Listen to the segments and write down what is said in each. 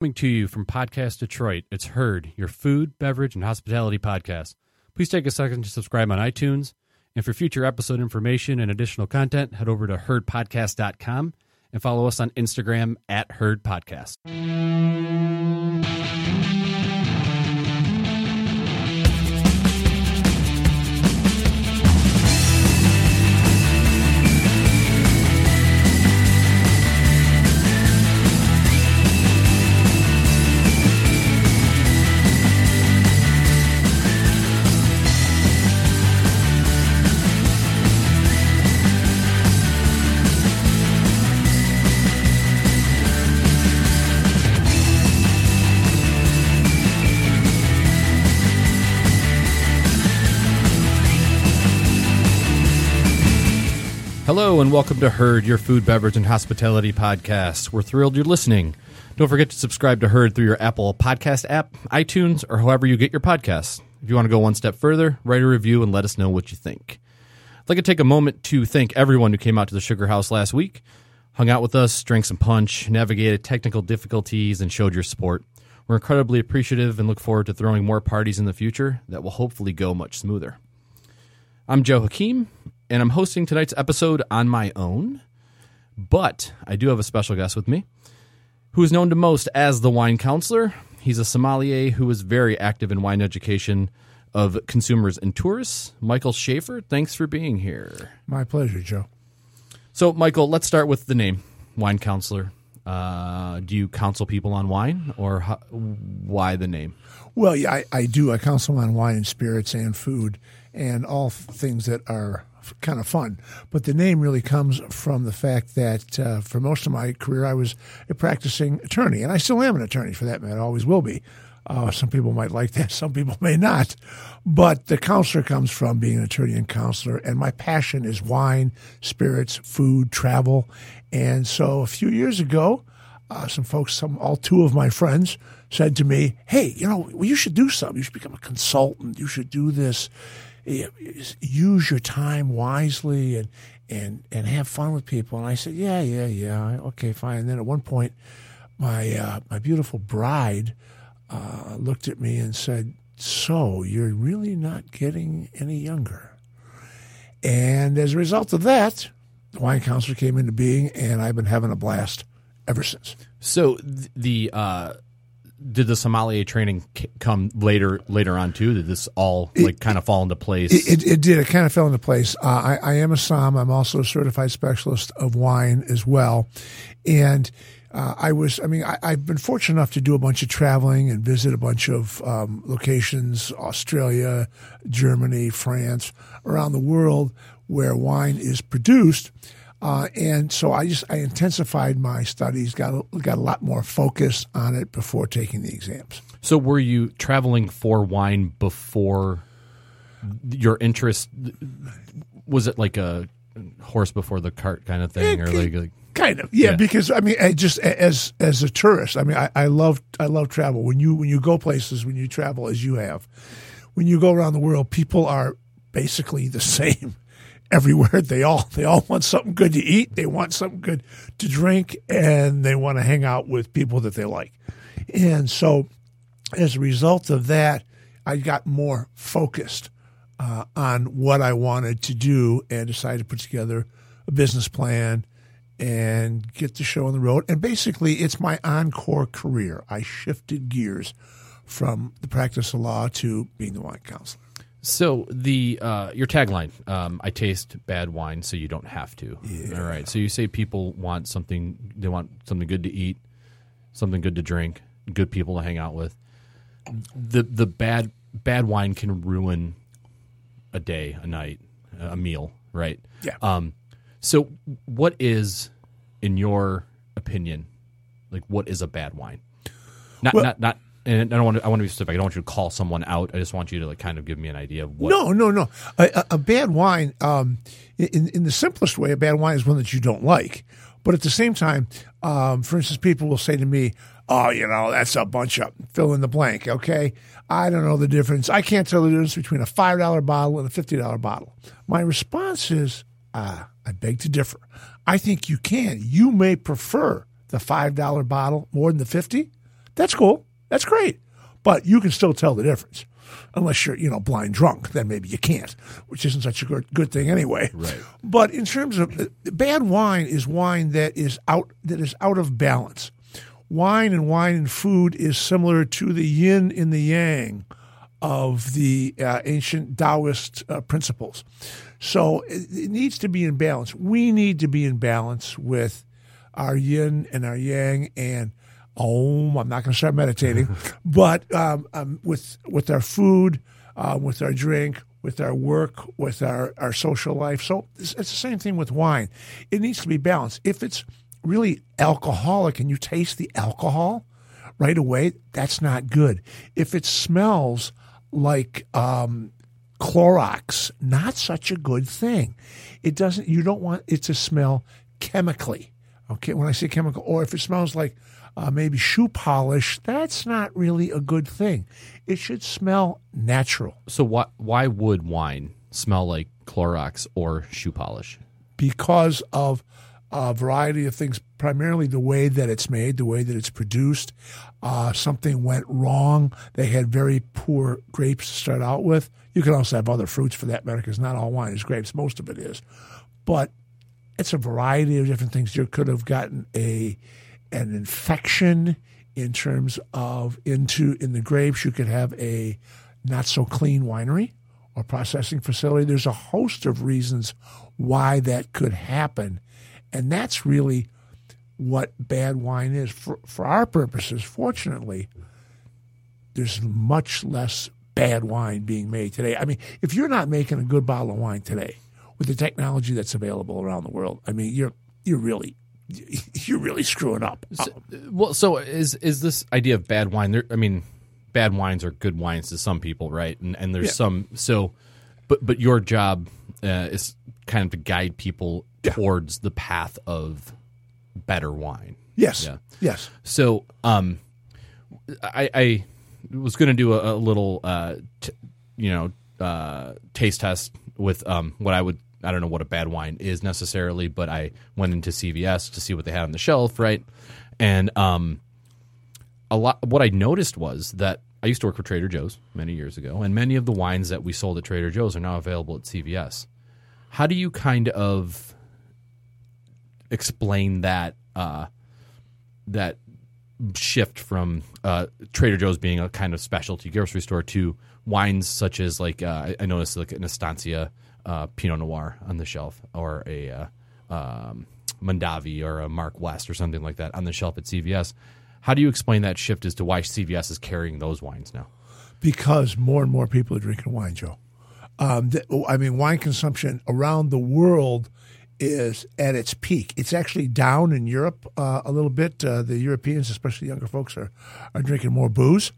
Coming to you from Podcast Detroit, it's Herd, your food, beverage, and hospitality podcast. Please take a second to subscribe on iTunes. And for future episode information and additional content, head over to herdpodcast.com and follow us on Instagram at Herd Hello and welcome to Herd, your food, beverage, and hospitality podcast. We're thrilled you're listening. Don't forget to subscribe to Herd through your Apple Podcast app, iTunes, or however you get your podcasts. If you want to go one step further, write a review and let us know what you think. I'd like to take a moment to thank everyone who came out to the Sugar House last week, hung out with us, drank some punch, navigated technical difficulties, and showed your support. We're incredibly appreciative and look forward to throwing more parties in the future that will hopefully go much smoother. I'm Joe Hakeem, and I'm hosting tonight's episode on my own. But I do have a special guest with me who is known to most as the wine counselor. He's a sommelier who is very active in wine education of consumers and tourists. Michael Schaefer, thanks for being here. My pleasure, Joe. So, Michael, let's start with the name wine counselor. Uh, do you counsel people on wine, or how, why the name? Well, yeah, I, I do. I counsel on wine and spirits and food and all things that are kind of fun. But the name really comes from the fact that uh, for most of my career, I was a practicing attorney, and I still am an attorney for that matter. Always will be. Uh, some people might like that, some people may not. But the counselor comes from being an attorney and counselor, and my passion is wine, spirits, food, travel. And so a few years ago, uh, some folks, some all two of my friends, said to me, "Hey, you know, well, you should do something. You should become a consultant. You should do this. Use your time wisely and and and have fun with people." And I said, "Yeah, yeah, yeah. Okay, fine." And then at one point, my uh, my beautiful bride uh, looked at me and said, "So you're really not getting any younger?" And as a result of that, the wine counselor came into being, and I've been having a blast ever since. So the uh, did the sommelier training come later later on too? Did this all like kind of fall into place? It, it, it did. It kind of fell into place. Uh, I, I am a som. I'm also a certified specialist of wine as well, and. Uh, I was, I mean, I, have been fortunate enough to do a bunch of traveling and visit a bunch of um, locations, Australia, Germany, France, around the world where wine is produced. Uh, and so I just I intensified my studies, got a, got a lot more focus on it before taking the exams. So were you traveling for wine before your interest? Was it like a horse before the cart kind of thing, or like, like kind of yeah, yeah, Because I mean, I just as as a tourist, I mean, I, I love I love travel. When you when you go places, when you travel as you have, when you go around the world, people are basically the same everywhere. They all they all want something good to eat. They want something good to drink, and they want to hang out with people that they like. And so, as a result of that, I got more focused uh, on what I wanted to do, and decided to put together a business plan and get the show on the road. And basically, it's my encore career. I shifted gears from the practice of law to being the wine counselor. So the uh, your tagline, um, I taste bad wine, so you don't have to. Yeah. All right. So you say people want something, they want something good to eat, something good to drink, good people to hang out with. The the bad bad wine can ruin a day, a night, a meal, right? Yeah. Um. So what is, in your opinion, like what is a bad wine? Not Well- not not and I don't want to, I want to be specific. I don't want you to call someone out. I just want you to like kind of give me an idea of what. No, no, no. A, a, bad wine, um, in in the simplest way, a bad wine is one that you don't like. But at the same time, um, for instance, people will say to me, "Oh, you know, that's a bunch of fill in the blank." Okay, I don't know the difference. I can't tell the difference between a five dollar bottle and a fifty dollar bottle. My response is, uh, I beg to differ. I think you can. You may prefer the five dollar bottle more than the fifty. That's cool. That's great. But you can still tell the difference. Unless you're, you know, blind drunk, then maybe you can't, which isn't such a good, good thing anyway. Right. But in terms of uh, bad wine is wine that is out that is out of balance. Wine and wine and food is similar to the yin and the yang of the uh, ancient Taoist uh, principles. So it, it needs to be in balance. We need to be in balance with our yin and our yang and om. I'm not going to start meditating, but um, um, with with our food, uh, with our drink, with our work, with our, our social life. So it's, it's the same thing with wine. It needs to be balanced. If it's really alcoholic and you taste the alcohol right away, that's not good. If it smells like um, Clorox, not such a good thing. It doesn't. You don't want it to smell chemically. Okay, when I say chemical, or if it smells like uh, maybe shoe polish, that's not really a good thing. It should smell natural So why why would wine smell like Clorox or shoe polish? because of a variety of things, primarily the way that it's made, the way that it's produced. Uh, something went wrong. They had very poor grapes to start out with. You can also have other fruits for that matter, because not all wine is grapes. Most of it is. But it's a variety of different things. You could have gotten a an infection in terms of into in the grapes. You could have a not so clean winery or processing facility. There's a host of reasons why that could happen, and that's really what bad wine is for for our purposes. Fortunately, there's much less bad wine being made today. I mean, if you're not making a good bottle of wine today with the technology that's available around the world, I mean, you're you're really you're really screwing up. Well, so is is this idea of bad wine? There, I mean, bad wines are good wines to some people, right? And and there's Yeah. some so, but but your job uh, is kind of to guide people towards the path of better wine. yes, Yeah. yes. So, um, I, I was going to do a, a little, uh, t- you know, uh, taste test with um, what I would. I don't know what a bad wine is necessarily, but I went into CVS to see what they had on the shelf, right? And um, a lot. What I noticed was that I used to work for Trader Joe's many years ago, and many of the wines that we sold at Trader Joe's are now available at CVS. How do you kind of explain that uh, that shift from uh, Trader Joe's being a kind of specialty grocery store to wines such as like uh, I- noticed like an Estancia uh, Pinot Noir on the shelf or a uh, um, Mondavi or a Mark West or something like that on the shelf at CVS. How do you explain that shift as to why CVS is carrying those wines now? because more and more people are drinking wine, Joe. Um, th- I mean, wine consumption around the world is at its peak. It's actually down in Europe uh, a little bit. Uh, the Europeans, especially younger folks, are are drinking more booze.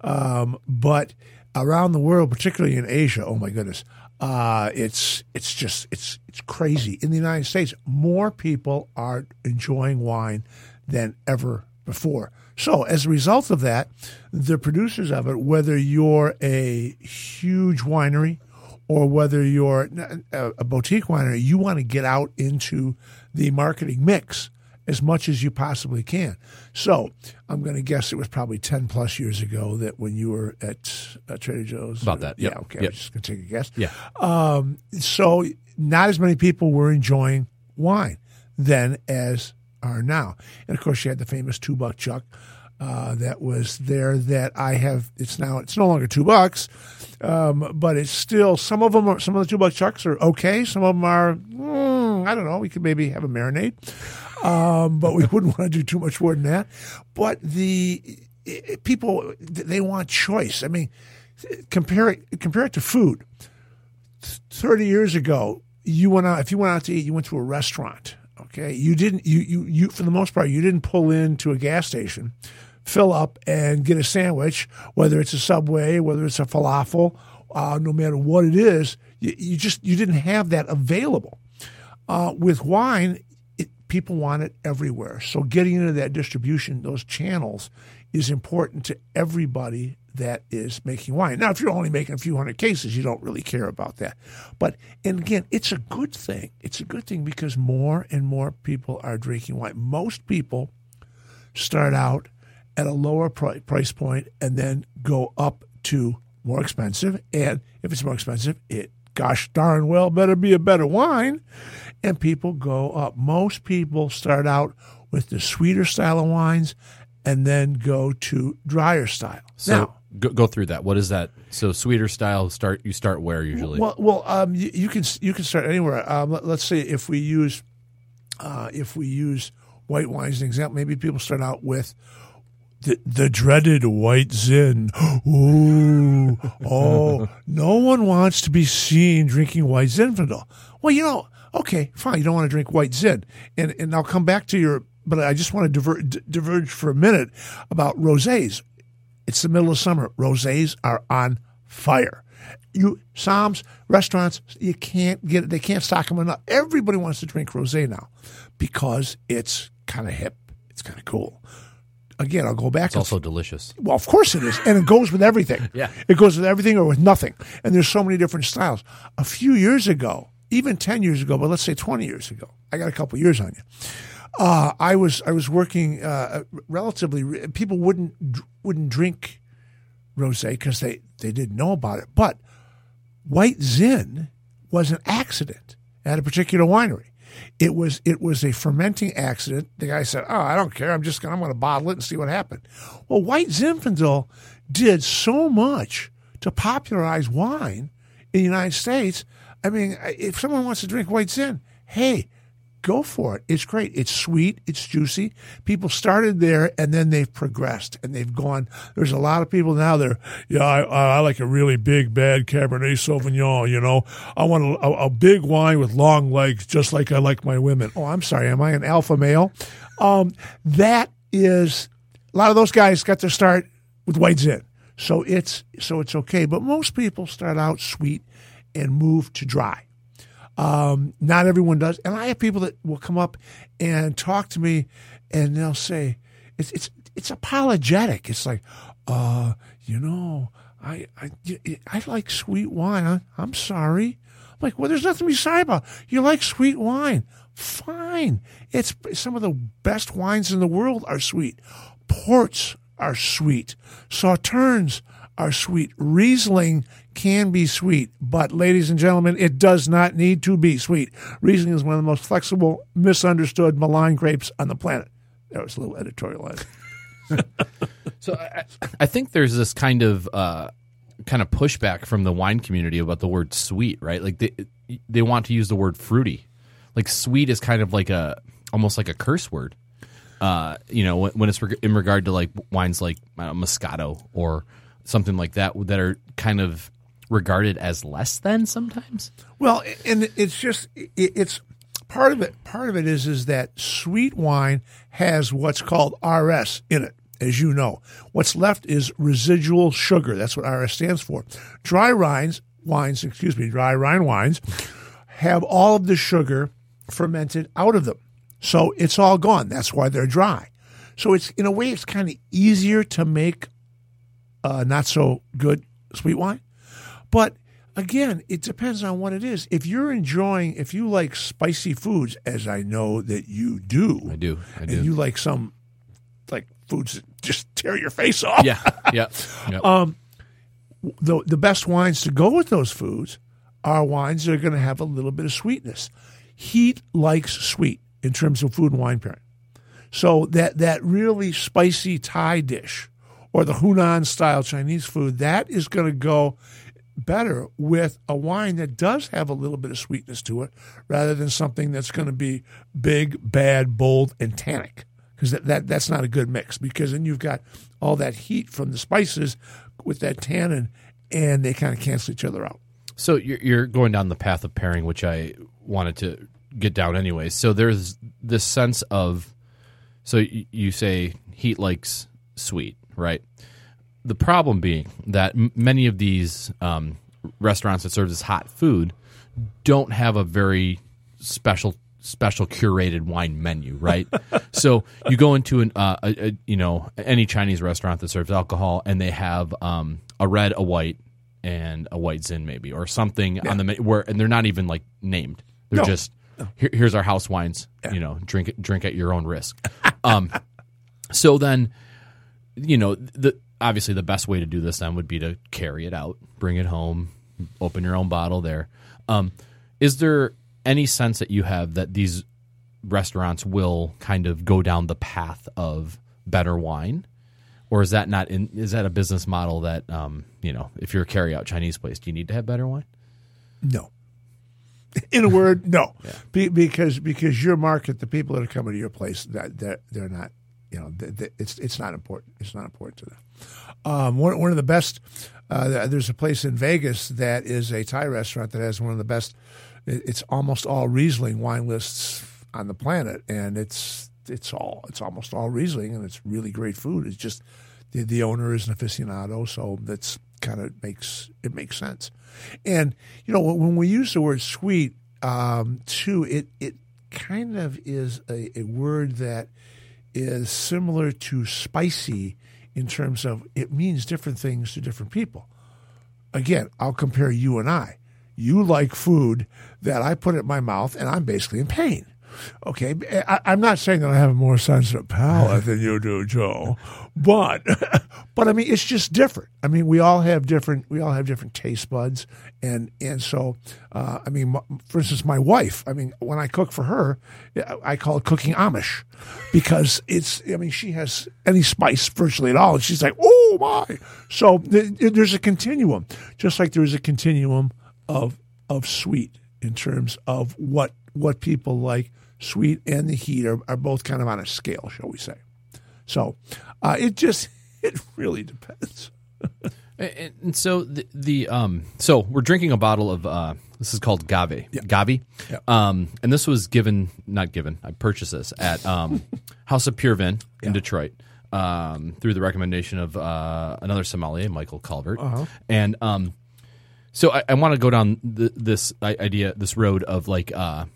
Um, but around the world, particularly in Asia, oh my goodness, uh, it's it's just it's it's crazy. In the United States, more people are enjoying wine than ever before. So, as a result of that, the producers of it, whether you're a huge winery or whether you're a, boutique winery, you want to get out into the marketing mix as much as you possibly can. So, I'm going to guess it was probably 10 plus years ago that when you were at uh, Trader Joe's. About that, yep, Yeah, okay. yep. I was just going to take a guess. Yeah. Um, so not as many people were enjoying wine then as are now. And of course, you had the famous two buck chuck uh, that was there. That I have. It's now. It's no longer two bucks, um, but it's still. Some of them are. Some of the two buck chucks are okay. Some of them are. mm, I don't know. We could maybe have a marinade, um, but we wouldn't want to do too much more than that. But the i- people they want choice. I mean, compare it compare it to food. 30 years ago, you went out, if you went out to eat, you went to a restaurant. Okay. You didn't, you, you, you, for the most part, you didn't pull into a gas station, fill up and get a sandwich, whether it's a Subway, whether it's a falafel, uh, no matter what it is, you, you just, you didn't have that available. Uh, with wine, it, people want it everywhere. So getting into that distribution, those channels, is important to everybody that is making wine. Now, if you're only making a few hundred cases, you don't really care about that. But and again, it's a good thing. It's a good thing because more and more people are drinking wine. Most people start out at a lower pri- price point and then go up to more expensive. And if it's more expensive, it gosh darn well better be a better wine. And people go up. Most people start out with the sweeter style of wines and then go to drier style. So now, go, go through that. What is that? So sweeter style start you start where usually? well, well, um, you, you can you can start anywhere. Um, let, us say if we use uh, if we use white wine as an example, maybe people start out with the, dreaded white zin. Ooh, oh, no one wants to be seen drinking white Zinfandel. Well, you know, okay, fine. You don't want to drink white zin, and and I'll come back to your. But I just want to diver, d- diverge for a minute about rosés. It's the middle of summer. Rosés are on fire. You somms restaurants, you can't get it. They can't stock them enough. Everybody wants to drink rosé now because it's kind of hip. It's kind of cool. Again, I'll go back. To It's also delicious. Well, of course it is, and it goes with everything. Yeah. it goes with everything or with nothing. And there's so many different styles. A few years ago, even ten years ago, but let's say twenty years ago, I got a couple years on you. Uh, I was I was working uh, relatively. People wouldn't wouldn't drink rosé because they they didn't know about it. But white zin was an accident at a particular winery. It was it was a fermenting accident. The guy said, "Oh, I don't care. I'm just gonna I'm gonna bottle it and see what happened." Well, white Zinfandel did so much to popularize wine in the United States. I mean, if someone wants to drink white Zin, hey, go for it. It's great. It's sweet. It's juicy. People started there and then they've progressed and they've gone. There's a lot of people now that are, yeah, I, I like a really big, bad Cabernet Sauvignon. You know, I want a, a, a big wine with long legs, just like I like my women. Oh, I'm sorry. Am I an alpha male? Um, that is, a lot of those guys got their start with white zin. So it's, so it's okay. But most people start out sweet and move to dry. Um, not everyone does, and I have people that will come up and talk to me, and they'll say, "It's it's it's apologetic." It's like, uh, you know, I I, I like sweet wine. I, I'm sorry. I'm like, well, there's nothing to be sorry about. You like sweet wine, fine. It's some of the best wines in the world are sweet. Ports are sweet. Sauternes are sweet. Riesling can be sweet, but ladies and gentlemen, it does not need to be sweet. Riesling is one of the most flexible, misunderstood, maligned grapes on the planet. That was a little editorialized. So I, I think there's this kind of uh, kind of pushback from the wine community about the word sweet, right? Like they they want to use the word fruity. Like sweet is kind of like a almost like a curse word. Uh, you know, when, when it's in regard to like wines like uh, Moscato or something like that that are kind of regarded as less than sometimes. Well, and it's just it's part of it. Part of it is is that sweet wine has what's called RS in it, as you know. What's left is residual sugar. That's what RS stands for. Dry wines, wines, excuse me, dry Rhine wines have all of the sugar fermented out of them, so it's all gone. That's why they're dry. So it's in a way, it's kind of easier to make uh, not so good sweet wine. But again, it depends on what it is. If you're enjoying, if you like spicy foods, as I know that you do, I do, I do. and you like some like foods that just tear your face off. Yeah, yeah, yeah. Um, the the best wines to go with those foods are wines that are going to have a little bit of sweetness. Heat likes sweet in terms of food and wine pairing. So that that really spicy Thai dish or the Hunan style Chinese food, that is going to go better with a wine that does have a little bit of sweetness to it rather than something that's going to be big, bad, bold, and tannic. Because that, that, that's not a good mix because then you've got all that heat from the spices with that tannin and they kind of cancel each other out. So you're, you're going down the path of pairing, which I wanted to get down anyway. So there's this sense of, so you say heat likes sweet, right? The problem being that m- many of these um, restaurants that serve this hot food don't have a very special special curated wine menu, right? so you go into an uh, a, a, you know any Chinese restaurant that serves alcohol, and they have um, a red, a white, and a white zin maybe, or something on the menu where, and they're not even like named. They're No. just here, here's our house wines. You know, drink drink at your own risk. um, so then you know, the obviously the best way to do this then would be to carry it out, bring it home, open your own bottle there. Um, is there any sense that you have that these restaurants will kind of go down the path of better wine? Or is that not in? Is that a business model that um, you know? If you're a carry-out Chinese place, do you need to have better wine? No. In a word, no, Be, because because your market, the people that are coming to your place, that they're, they're not, you know, they, they, it's it's not important. It's not important to them. Um, one one of the best. Uh, there's a place in Vegas that is a Thai restaurant that has one of the best. It's almost all Riesling wine lists on the planet, and it's it's all it's almost all Riesling, and it's really great food. It's just the, the owner is an aficionado, so that's kind of makes it makes sense. And you know when we use the word sweet, um, too, it it kind of is a, a word that is similar to spicy in terms of it means different things to different people. Again, I'll compare you and I. You like food that I put in my mouth and I'm basically in pain. Okay, I, am not saying that I have a more sensitive palate than you do, Joe, but but I mean it's just different. I mean we all have different we all have different taste buds, and and so uh, I mean for instance my wife. I mean when I cook for her, I call it cooking Amish because it's I mean she has any spice virtually at all, and she's like oh my. So th- there's a continuum, just like there's a continuum of of sweet in terms of what what people like sweet and the heat are, are both kind of on a scale, shall we say. So uh, it just, it really depends. and, and, so the, the, um, so we're drinking a bottle of, uh, this is called Gave, yeah. Gavi. Um, and this was given, not given, I purchased this at, um, House of Pure Vin in yeah. Detroit. Um, through the recommendation of uh, another sommelier, Michael Calvert, uh-huh. and um, so I, I want to go down the, this idea, this road of like uh,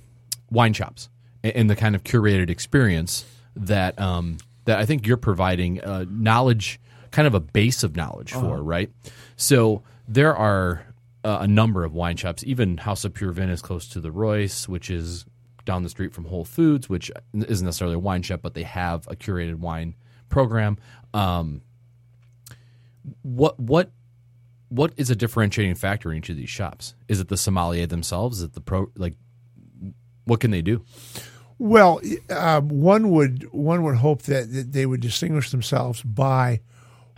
wine shops and the kind of curated experience that um, that I think you're providing uh, knowledge, kind of a base of knowledge uh-huh. for, right? So there are uh, a number of wine shops. Even House of Pure Vin is close to the Royce, which is down the street from Whole Foods, which isn't necessarily a wine shop, but they have a curated wine program. Um, what what what is a differentiating factor in each of these shops? Is it the sommelier themselves? Is it the pro like what can they do? Well, um, one would one would hope that, that they would distinguish themselves by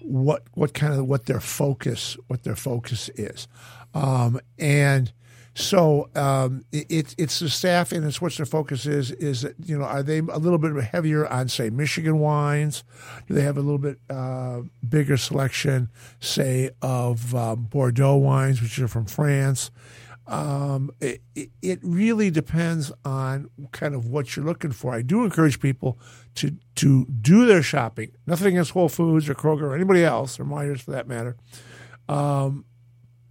what what kind of what their focus what their focus is, um, and so um, it, it's the staff and it's what their focus is. Is that you know are they a little bit heavier on say Michigan wines? Do they have a little bit uh, bigger selection, say of um, Bordeaux wines, which are from France? Um, it, it really depends on kind of what you're looking for. I do encourage people to to do their shopping. Nothing against Whole Foods or Kroger or anybody else or Meijer's for that matter. Um,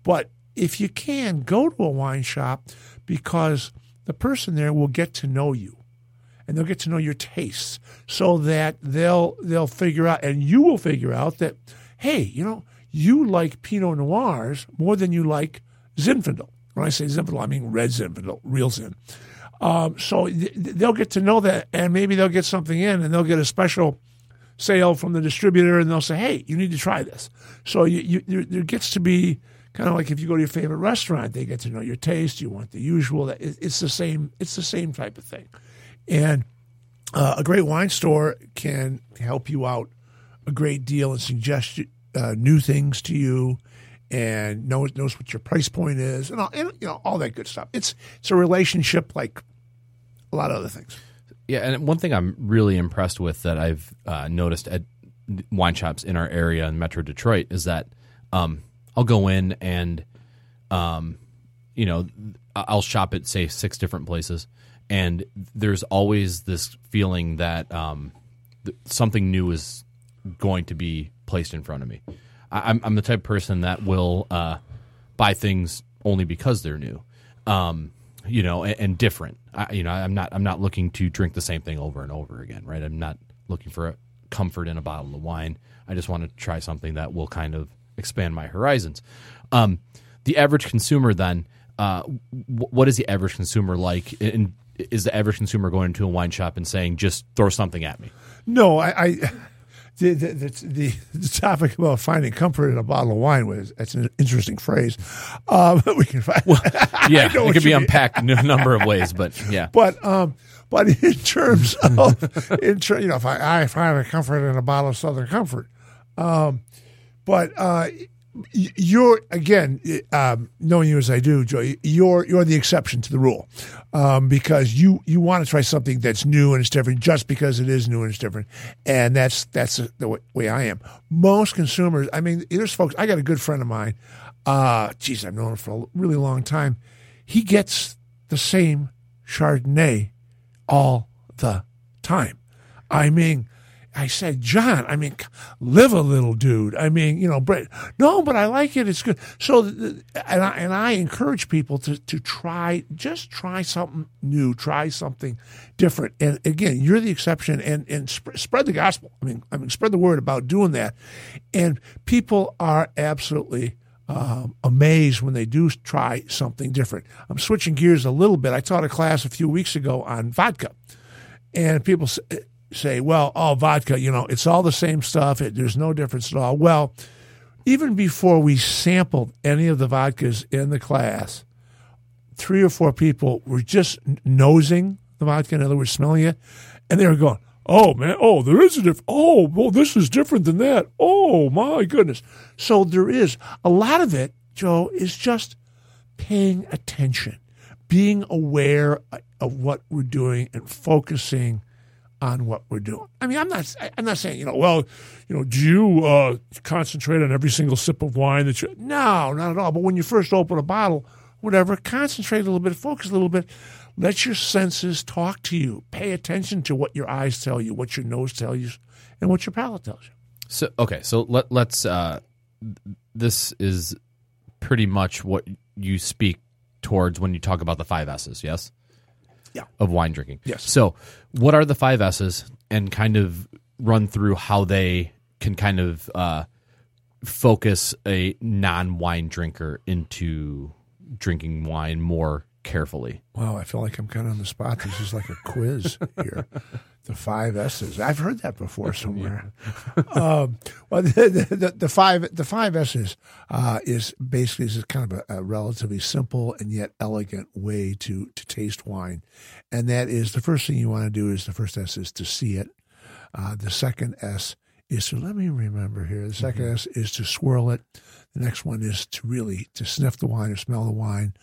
but if you can, go to a wine shop because the person there will get to know you and they'll get to know your tastes so that they'll they'll figure out and you will figure out that hey, you know, you like Pinot Noirs more than you like Zinfandel when I say Zinfandel, I mean red Zinfandel, real Zin. Um, so th- they'll get to know that, and maybe they'll get something in, and they'll get a special sale from the distributor, and they'll say, "Hey, you need to try this." So you, you, there gets to be kind of like if you go to your favorite restaurant, they get to know your taste. You want the usual. It's the same. It's the same type of thing, and uh, a great wine store can help you out a great deal and suggest uh, new things to you and knows knows what your price point is and, all, and you know all that good stuff. It's it's a relationship like a lot of other things. Yeah, and one thing I'm really impressed with that I've uh, noticed at wine shops in our area in Metro Detroit is that um, I'll go in and um, you know I'll shop at say six different places, and there's always this feeling that um, th- something new is going to be placed in front of me. I'm, I'm the type of person that will uh, buy things only because they're new, um, you know, and, and different. I, you know, I'm not I'm not looking to drink the same thing over and over again, right? I'm not looking for comfort in a bottle of wine. I just want to try something that will kind of expand my horizons. Um, the average consumer, then, uh, w- what is the average consumer like? And is the average consumer going to a wine shop and saying, "Just throw something at me"? No, I, I the, the, the, the, topic about finding comfort in a bottle of wine was that's an interesting phrase. Um, we can find. Well, yeah, it could be mean. unpacked in a number of ways, but yeah. But um, but in terms of in ter- you know, if I, I find a comfort in a bottle of Southern Comfort, um, but uh, you're again um, knowing you as I do, Joe. You're you're the exception to the rule um, because you you want to try something that's new and it's different just because it is new and it's different, and that's that's the way I am. Most consumers, I mean, there's folks. I got a good friend of mine. Uh, geez, I've known him for a really long time. He gets the same Chardonnay all the time. I mean, I said, John, I mean, live a little, dude. I mean, you know, but no, but I like it. It's good. So, and I, and I encourage people to, to try, just try something new, try something different. And again, you're the exception and, and sp- spread the gospel. I mean, I mean, spread the word about doing that. And people are absolutely, um, amazed when they do try something different. I'm switching gears a little bit. I taught a class a few weeks ago on vodka, and people say, well, oh, vodka, you know, it's all the same stuff. It, there's no difference at all. Well, even before we sampled any of the vodkas in the class, three or four people were just nosing the vodka, in other words, smelling it, and they were going, oh, man, oh, there is a difference. Oh, well, this is different than that. Oh, my goodness. So there is. A lot of it, Joe, is just paying attention, being aware uh, of what we're doing and focusing on what we're doing. I mean, I'm not I'm not saying, you know, well, you know, do you uh, concentrate on every single sip of wine that you No, not at all. But when you first open a bottle, whatever, concentrate a little bit, focus a little bit. Let your senses talk to you. Pay attention to what your eyes tell you, what your nose tells you, and what your palate tells you. So okay, so let let's uh this is pretty much what you speak towards when you talk about the five S's, yes? Yeah. of wine drinking. Yes. So, what are the five S's, and kind of run through how they can kind of uh, focus a non-wine drinker into drinking wine more carefully. Wow, I feel like I'm kind of on the spot. This is like a quiz here. The five S's. I've heard that before somewhere. um, well, the, the, the, five the five S's uh, is basically is kind of a, a, relatively simple and yet elegant way to to taste wine, and that is the first thing you want to do is the first S is to see it. Uh, the second S is to let me remember here. The 2nd mm-hmm. S is to swirl it. The next one is to really to sniff the wine or smell the wine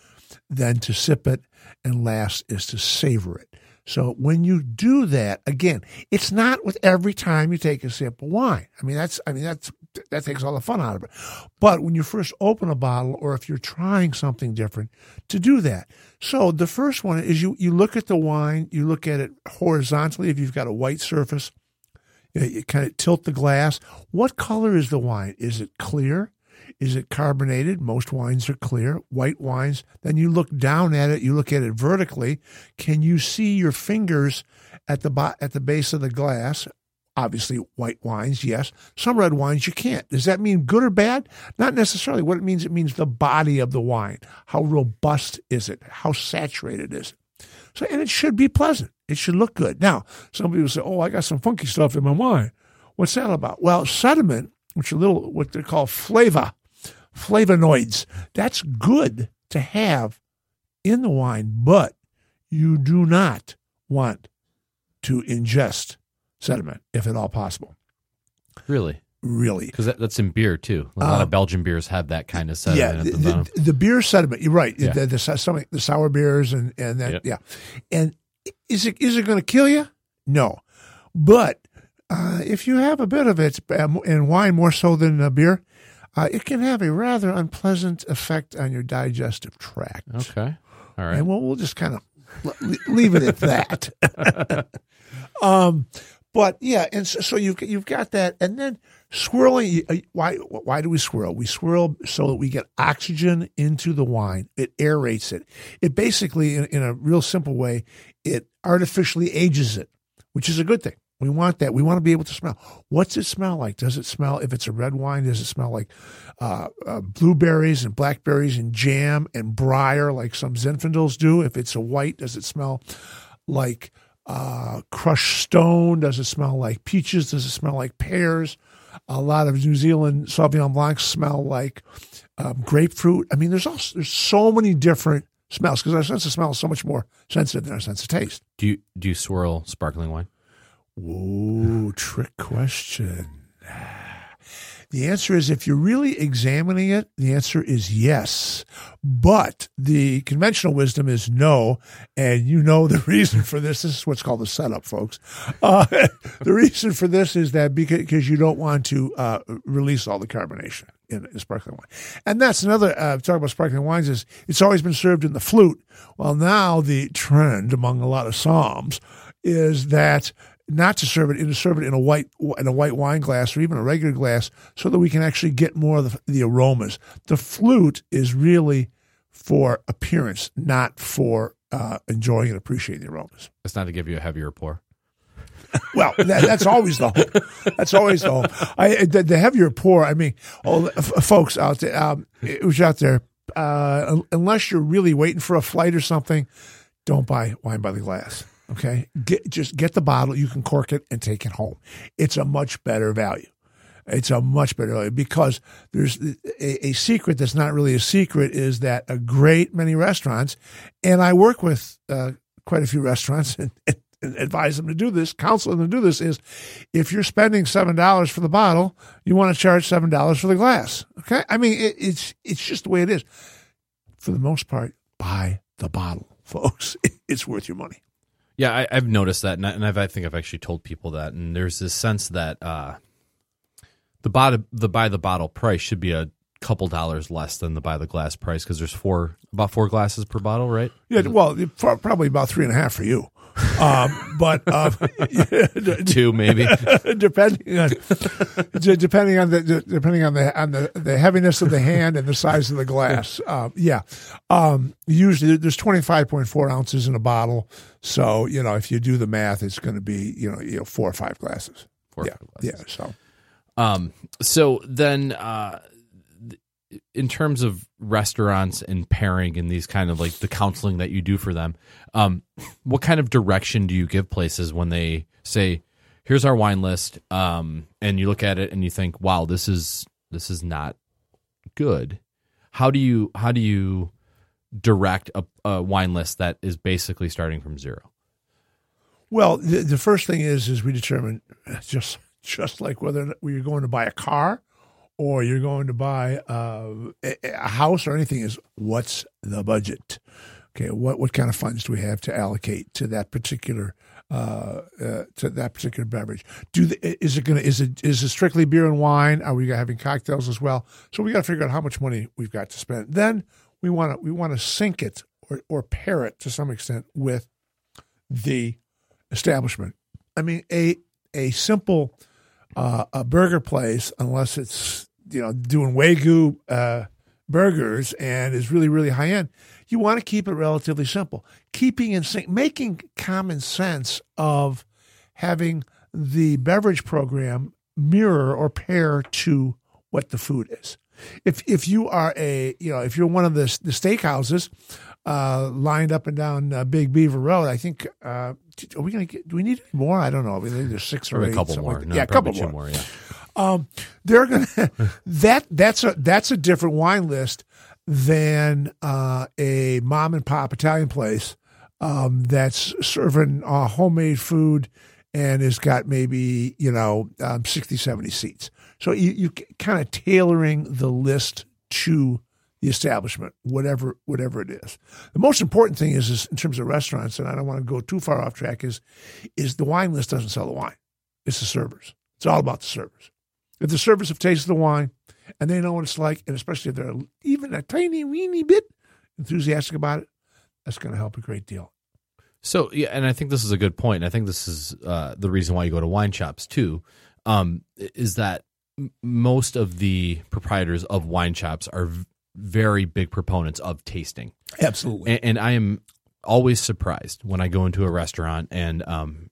then to sip it, and last is to savor it. So when you do that, again, it's not with every time you take a sip of wine. I mean, that's I mean that's that takes all the fun out of it. But when you first open a bottle, or if you're trying something different, to do that. So the first one is you you look at the wine, you look at it horizontally. If you've got a white surface, you, know, you kind of tilt the glass. What color is the wine? Is it clear? Is it carbonated? Most wines are clear. White wines, then you look down at it, you look at it vertically. Can you see your fingers at the bo- at the base of the glass? Obviously, white wines, yes. Some red wines you can't. Does that mean good or bad? Not necessarily. What it means, it means the body of the wine. How robust is it? How saturated is it? So, and it should be pleasant. It should look good. Now, some people say, "Oh, I got some funky stuff in my wine." What's that about? Well, sediment, which are little what they call flava, flavonoids. That's good to have in the wine, but you do not want to ingest sediment if at all possible. Really? Really? Because that, that's in beer too. A lot of um, Belgian beers have that kind of sediment yeah, the, the, the, beer sediment, you're right. Yeah. The, the, the sour beers and, and that, yep. yeah. And is it is it going to kill you? No. But uh, if you have a bit of it, uh, in wine more so than a beer, uh, it can have a rather unpleasant effect on your digestive tract. Okay. All right. And we'll, we'll just kind of leave it at that. um, but yeah, and so, so, you've you've got that, and then swirling. Uh, why why do we swirl? We swirl so that we get oxygen into the wine. It aerates it. It basically, in, in a real simple way, it artificially ages it, which is a good thing. We want that. We want to be able to smell. What's it smell like? Does it smell, if it's a red wine, does it smell like uh, uh, blueberries and blackberries and jam and briar like some Zinfandels do? If it's a white, does it smell like uh, crushed stone? Does it smell like peaches? Does it smell like pears? A lot of New Zealand Sauvignon Blancs smell like um, grapefruit. I mean, there's also, there's so many different smells because our sense of smell is so much more sensitive than our sense of taste. Do you do you swirl sparkling wine? Whoa, trick question. The answer is if you're really examining it, the answer is yes. But the conventional wisdom is no. And you know the reason for this. This is what's called the setup, folks. Uh, the reason for this is that because you don't want to uh, release all the carbonation in, in sparkling wine. And that's another, uh, talk about sparkling wines is it's always been served in the flute. Well, now the trend among a lot of somms is that not to serve it, to serve it in a white in a white wine glass or even a regular glass, so that we can actually get more of the, the aromas. The flute is really for appearance, not for uh, enjoying and appreciating the aromas. It's not to give you a heavier pour. well, that, that's always the hope. That's always the hope. I, the, the heavier pour. I mean, oh, f- folks out there, um, who's out there, uh, unless you're really waiting for a flight or something, don't buy wine by the glass. Okay, get just get the bottle. You can cork it and take it home. It's a much better value. It's a much better value because there's a, a secret that's not really a secret is that a great many restaurants, and I work with uh, quite a few restaurants and, and, and advise them to do this, counsel them to do this. Is if you're spending seven dollars for the bottle, you want to charge seven dollars for the glass. Okay, I mean it, it's it's just the way it is. For the most part, buy the bottle, folks. It's worth your money. Yeah, I, have noticed that, and, I, and I've, I think I've actually told people that. And there's this sense that uh, the bottom, the buy the bottle price should be a couple dollars less than the buy the glass price because there's four about four glasses per bottle, right? Yeah, well, probably about three and a half for you. Um, but um, two maybe depending on depending on the depending on the on the, the heaviness of the hand and the size of the glass. Um, yeah, um, usually there's 25.4 ounces in a bottle, so you know if you do the math, it's going to be you know you know four or five glasses. Four yeah, glasses. yeah. So, um, so then. Uh, in terms of restaurants and pairing and these kind of like the counseling that you do for them, um, what kind of direction do you give places when they say, "Here's our wine list," um, and you look at it and you think, "Wow, this is this is not good." How do you how do you direct a, a wine list that is basically starting from zero? Well, the, the first thing is is we determine just just like whether we're going to buy a car or you're going to buy uh, a house or anything is what's the budget? Okay, what what kind of funds do we have to allocate to that particular uh, uh, to that particular beverage? Do the, is it to is it is it strictly beer and wine? Are we having cocktails as well? So we got to figure out how much money we've got to spend. Then we want to we want to sync it or or pair it to some extent with the establishment. I mean a a simple uh, a burger place unless it's you know doing wagyu uh, burgers and is really really high end. You want to keep it relatively simple, keeping in sync, making common sense of having the beverage program mirror or pair to what the food is. If if you are a you know if you're one of the the steakhouses uh, lined up and down uh, Big Beaver Road, I think uh, are we going to get? Do we need more? I don't know. I mean, there's six or, or eight. A couple more. Like no, yeah, a couple more. more. Yeah. Um, they're gonna that that's a that's a different wine list than uh, a mom and pop Italian place um, that's serving uh, homemade food and has got maybe you know um, 60 70 seats so you, you kind of tailoring the list to the establishment whatever whatever it is the most important thing is, is in terms of restaurants and i don't want to go too far off track is is the wine list doesn't sell the wine it's the servers it's all about the servers if the servers have tasted the wine and they know what it's like, and especially if they're even a tiny, weeny bit enthusiastic about it, that's going to help a great deal. So yeah, and I think this is a good point. I think this is uh, the reason why you go to wine shops too. Um, is that most of the proprietors of wine shops are very big proponents of tasting. Absolutely, and, and, I am always surprised when I go into a restaurant and um,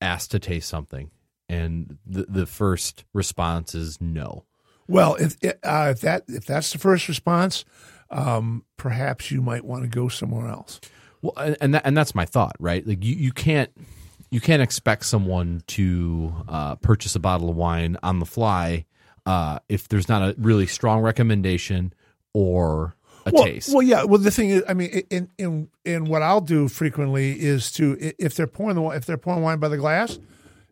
asked to taste something, and the the first response is no. Well, if uh, if that if that's the first response, um, perhaps you might want to go somewhere else. Well, and that, and that's my thought, right? Like you, you can't you can't expect someone to uh, purchase a bottle of wine on the fly uh, if there's not a really strong recommendation or a well, taste. Well, yeah. Well, the thing is, I mean, in in in what I'll do frequently is to if they're pouring the if they're pouring wine by the glass.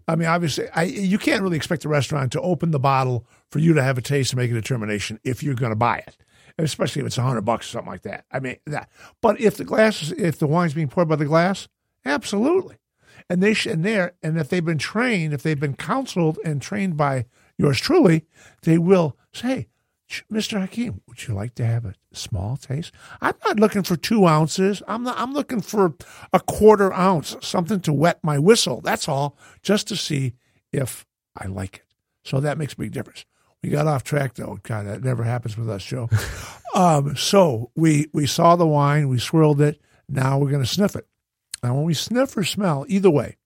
I mean, obviously, I you can't really expect a restaurant to open the bottle for you to have a taste and make a determination if you're going to buy it, especially if it's a hundred bucks or something like that. I mean, that. But if the glass, is, if the wine's being poured by the glass, absolutely, and they should, and there, and if they've been trained, if they've been counseled and trained by yours truly, they will say, Mr. Hakeem, would you like to have a small taste? I'm not looking for two ounces. I'm not, I'm looking for a quarter ounce, something to wet my whistle. That's all, just to see if I like it. So that makes a big difference. We got off track though. God, that never happens with us, Joe. um, so we we saw the wine, we swirled it. Now we're going to sniff it. Now, when we sniff or smell, either way,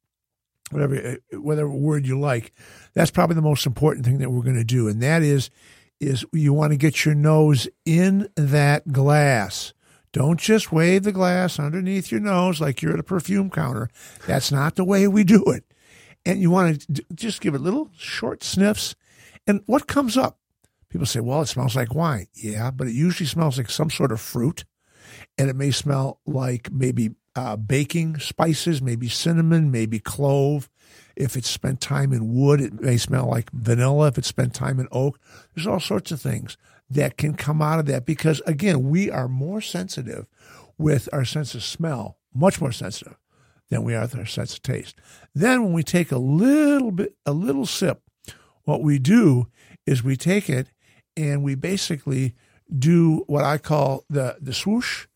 whatever whatever word you like, that's probably the most important thing that we're going to do, and that is is you want to get your nose in that glass. Don't just wave the glass underneath your nose like you're at a perfume counter. That's not the way we do it. And you want to just give it little short sniffs. And what comes up? People say, well, it smells like wine. Yeah, but it usually smells like some sort of fruit. And it may smell like maybe uh, baking spices, maybe cinnamon, maybe clove. If it's spent time in wood, it may smell like vanilla. If it's spent time in oak, there's all sorts of things that can come out of that because, again, we are more sensitive with our sense of smell, much more sensitive than we are with our sense of taste. Then, when we take a little bit, a little sip, what we do is we take it and we basically do what I call the the swoosh,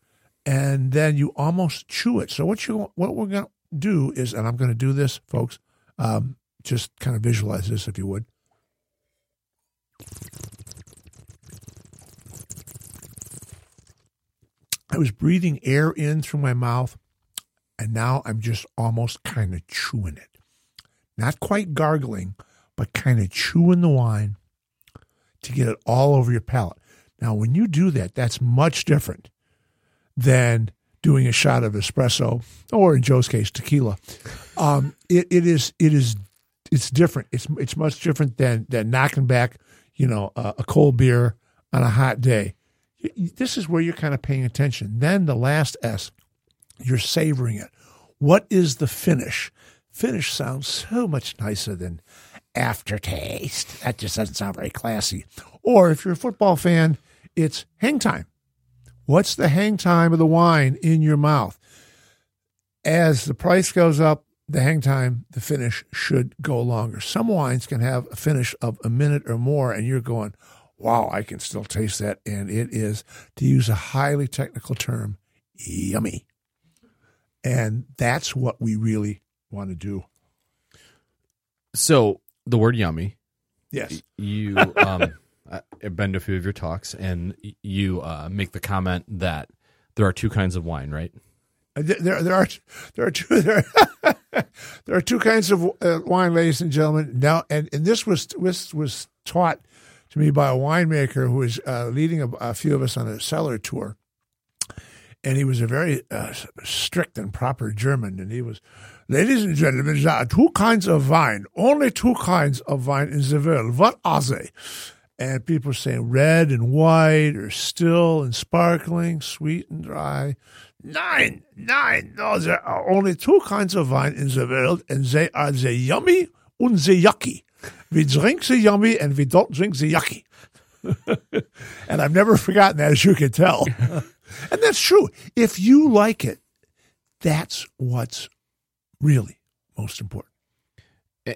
and then you almost chew it. So what you what we're to do is, and I'm going to do this, folks. Um, just kind of visualize this if you would. I was breathing air in through my mouth, and now I'm just almost kind of chewing it. Not quite gargling, but kind of chewing the wine to get it all over your palate. Now, when you do that, that's much different than doing a shot of espresso or, in Joe's case, tequila. Um, it, it is it is it's different. It's it's much different than than knocking back, you know, a, a cold beer on a hot day. This is where you're kind of paying attention. Then the last S, you're savoring it. What is the finish? Finish sounds so much nicer than aftertaste. That just doesn't sound very classy. Or if you're a football fan, it's hang time. What's the hang time of the wine in your mouth? As the price goes up, the hang time, the finish should go longer. Some wines can have a finish of a minute or more, and you're going, wow, I can still taste that. And it is, to use a highly technical term, yummy. And that's what we really want to do. So the word yummy. Yes. You um I've been to a few of your talks and you uh, make the comment that there are two kinds of wine, right? There, there are, there are two, there, there are two kinds of uh, wine, ladies and gentlemen. Now, and, and this was was was taught to me by a winemaker who was uh, leading a, a, few of us on a cellar tour, and he was a very uh, strict and proper German, and he was, ladies and gentlemen, there are two kinds of wine, only two kinds of wine in the world. What are they? And people are saying red and white, or still and sparkling, sweet and dry. Nine, nine. No, there are only two kinds of wine in the world, and they are the yummy and the yucky. We drink the yummy and we don't drink the yucky. and I've never forgotten that, as you can tell. and that's true. If you like it, that's what's really most important.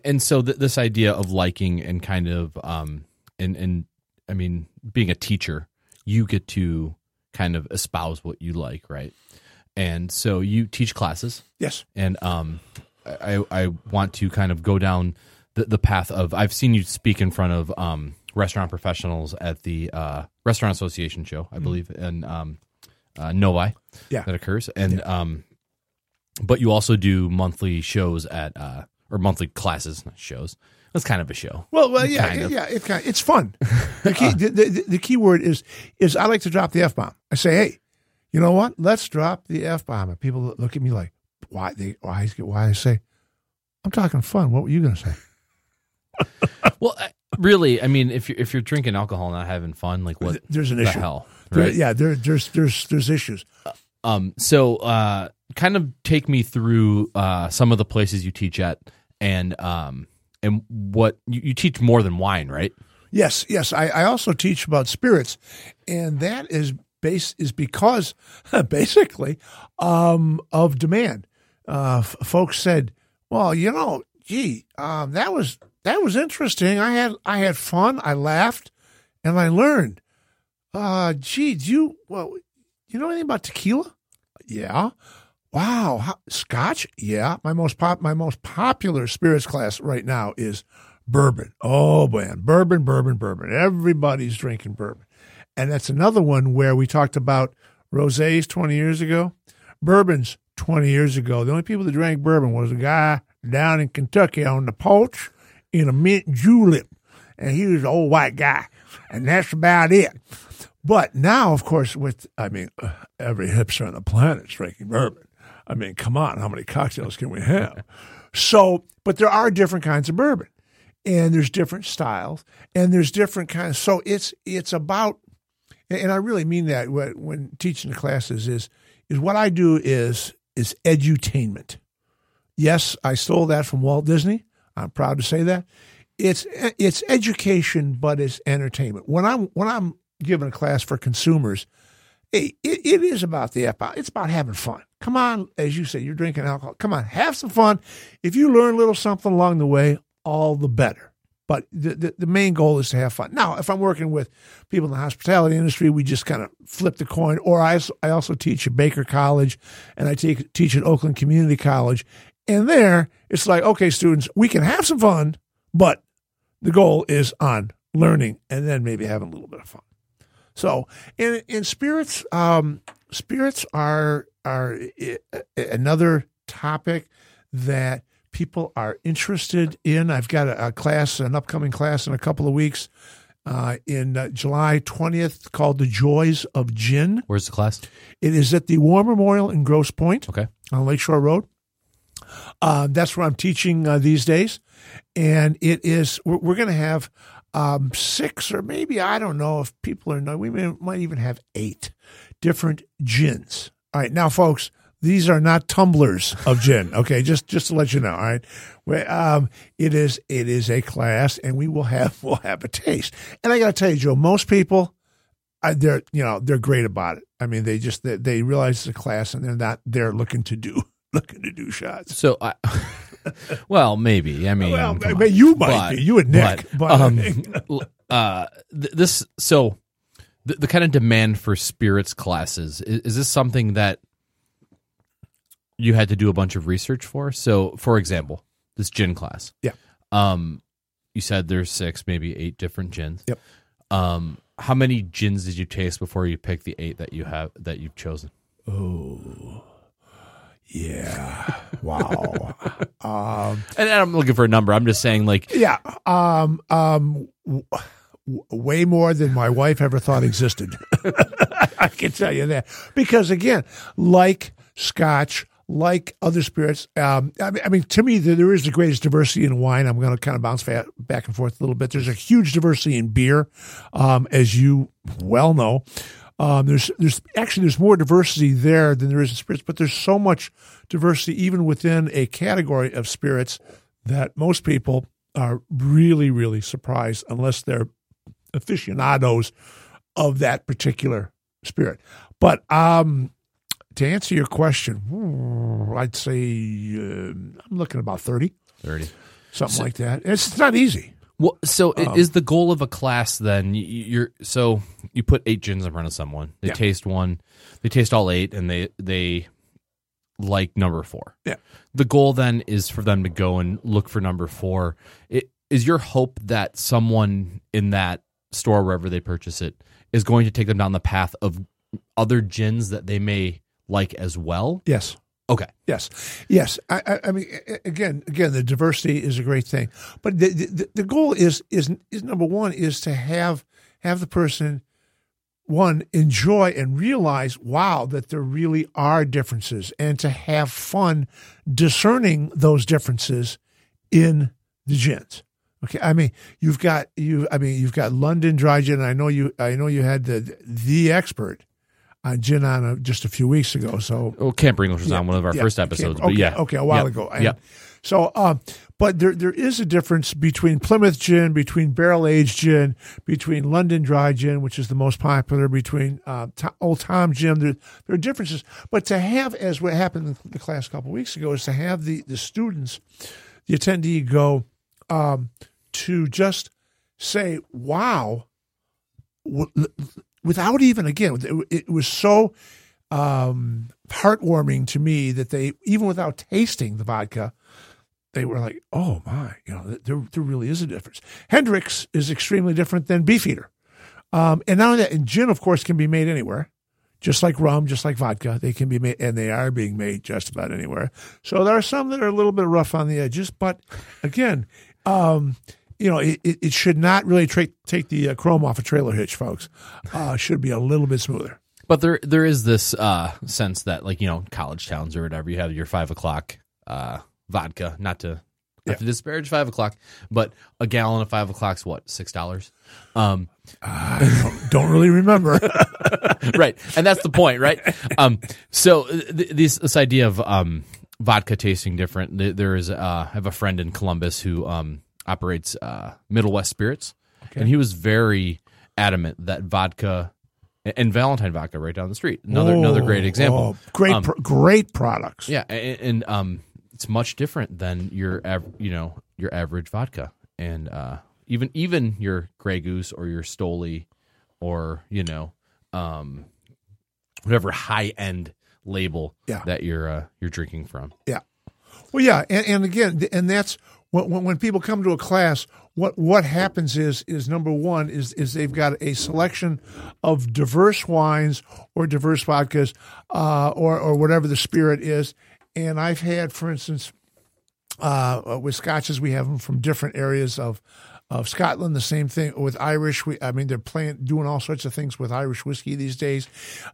And so th- this idea of liking and kind of, um, and and I mean, being a teacher, you get to kind of espouse what you like, right? And so you teach classes. Yes. And um, I I want to kind of go down the, the path of I've seen you speak in front of um, restaurant professionals at the uh, Restaurant Association show, I believe, in um, uh, Novi. Yeah. That occurs. And um, but you also do monthly shows at uh, or monthly classes, not shows. That's kind of a show. Well, well, yeah, Kind of. yeah, it's kind of, it's fun. The key, the, the, the key word is is I like to drop the f bomb. I say, hey, you know what? Let's drop the f bomb. And people look at me like, why they why why I say, I'm talking fun. What were you going to say? well, I- really, I mean, if you're if you're drinking alcohol and not having fun, like what There's an the issue. hell, There- right? yeah, there, there's there's there's issues. Um, so uh, kind of take me through uh, some of the places you teach at, and um, and what you, you teach more than wine, right? Yes, yes. I, I also teach about spirits, and that is base is because basically um, of demand. Uh, f- folks said, "Well, you know, gee, um, that was that was interesting. I had I had fun. I laughed, and I learned. Uh, gee, do you well, you know anything about tequila? Yeah. Wow, how, Scotch? Yeah, my most pop, my most popular spirits class right now is bourbon. Oh man, bourbon, bourbon, bourbon. Everybody's drinking bourbon, and that's another one where we talked about rosés twenty years ago, bourbons twenty years ago. The only people that drank bourbon was a guy down in Kentucky on the porch in a mint julep, and he was an old white guy, and that's about it. But now, of course, with I mean, uh, every hipster on the planet is drinking bourbon. I mean, come on, how many cocktails can we have? So, but there are different kinds of bourbon, and there's different styles, and there's different kinds. So it's it's about, and I really mean that when, teaching the classes is is what I do is is edutainment. Yes, I stole that from Walt Disney. I'm proud to say that. It's it's education, but it's entertainment. When I'm when I'm giving a class for consumers, it, it is about the it's about having fun. Come on, as you say, you're drinking alcohol. Come on, have some fun. If you learn a little something along the way, all the better. But the, the, the main goal is to have fun. Now, if I'm working with people in the hospitality industry, we just kind of flip the coin. Or I, I also teach at Baker College and I take, teach at Oakland Community College. And there, it's like, okay, students, we can have some fun, but the goal is on learning and then maybe having a little bit of fun. So, in in spirits, um, spirits are are another topic that people are interested in. I've got a, a class, an upcoming class in a couple of weeks, uh, in uh, July twentieth, called "The Joys of Gin." Where's the class? It is at the War Memorial in Grosse Pointe Okay. on Lakeshore Road. Uh, that's where I'm teaching uh, these days, and it is we're, we're going to have um, six or maybe I don't know if people are we may, might even have eight different gins. All right, now folks, these are not tumblers of gin. Okay, just just to let you know. All right, Well, um, it is it is a class, and we will have we'll have a taste. And I got to tell you, Joe, most people. I, they're you know they're great about it. I mean, they just they, they realize it's a class, and they're not they're looking to do looking to do shots. So, I, well, maybe. I mean, Well, you might But- be. You and Nick. but, But, um, uh, this so the, the kind of demand for spirits classes is, is this something that you had to do a bunch of research for? So, for example, this gin class. Yeah. Um, you said there's six, maybe eight different gins. Yep. Um, how many gins did you taste before you picked the eight that you have that you've chosen? oh, yeah. Wow. um, And I'm looking for a number. I'm just saying, like, yeah. Um, um, w- w- way more than my wife ever thought existed. I can tell you that because again, like Scotch, like other spirits, um, I, mean, I mean, to me, there is the greatest diversity in wine. I'm going to kind of bounce back and forth a little bit. There's a huge diversity in beer, um, as you well know. Um, there's there's actually there's more diversity there than there is in spirits, but there's so much diversity even within a category of spirits that most people are really really surprised unless they're aficionados of that particular spirit. But um, to answer your question, I'd say uh, I'm looking about thirty, thirty. something like that. It's, it's not easy. Well, so Um, is the goal of a class then? You're so you put eight gins in front of someone. They Yeah. taste one, they taste all eight, and they they like number four. Yeah. The goal then is for them to go and look for number four. It, is your hope that someone in that store wherever they purchase it is going to take them down the path of other gins that they may like as well? Yes. Okay. Yes, yes. I, I, I mean, again, again, the diversity is a great thing, but the, the the goal is is is number one is to have have the person one enjoy and realize, wow, that there really are differences, and to have fun discerning those differences in the gins. Okay, I mean you've got you. I mean you've got London Dry Gin. I know you. I know you had the the expert on gin on a, just a few weeks ago. So well, Camp English was yeah, on one of our yeah, first episodes, okay, but yeah, okay, a while Yep. ago. And Yep. So, um, but there there is a difference between Plymouth gin, between barrel aged gin, between London Dry Gin, which is the most popular, between uh, To- Old Tom Gin. There there are differences, but to have, as what happened in the class a couple of weeks ago, is to have the the students, the attendee, go um, to just say, "Wow." Without even again, it, was so um, heartwarming to me that they, even without tasting the vodka, they were like, "Oh my, you know, there there really is a difference." Hendrick's is extremely different than Beefeater, um, and now that and gin, of course, can be made anywhere, just like rum, just like vodka. They can be made, and they are being made just about anywhere. So there are some that are a little bit rough on the edges, but again. Um, you know, it, it should not really tra- take the uh, chrome off a trailer hitch, folks. Uh, should be a little bit smoother. But there there is this uh, sense that like you know college towns or whatever you have your five o'clock uh, vodka. Not to not to disparage five o'clock, but a gallon of five o'clock's what six dollars. Um, Don't really remember. right, and that's the point, right? Um, so th- this this idea of um, vodka tasting different. There is uh, I have a friend in Columbus who um, operates uh, Middle West Spirits, and he was very adamant that vodka and Valentine vodka right down the street. Another another great Oh, example. oh, great, Um, great products. Yeah, and, and um, it's much different than your av- you know your average vodka, and uh, even even your Grey Goose or your Stoli, or you know, um, whatever high end label Yeah. that you're uh, you're drinking from. Yeah. Well, yeah, and, and again, and that's when, when people come to a class. What what happens is is number one is is they've got a selection of diverse wines or diverse vodkas, uh, or or whatever the spirit is. And I've had, for instance, uh, with scotches, we have them from different areas of of Scotland. The same thing with Irish. We, I mean, they're playing, doing all sorts of things with Irish whiskey these days.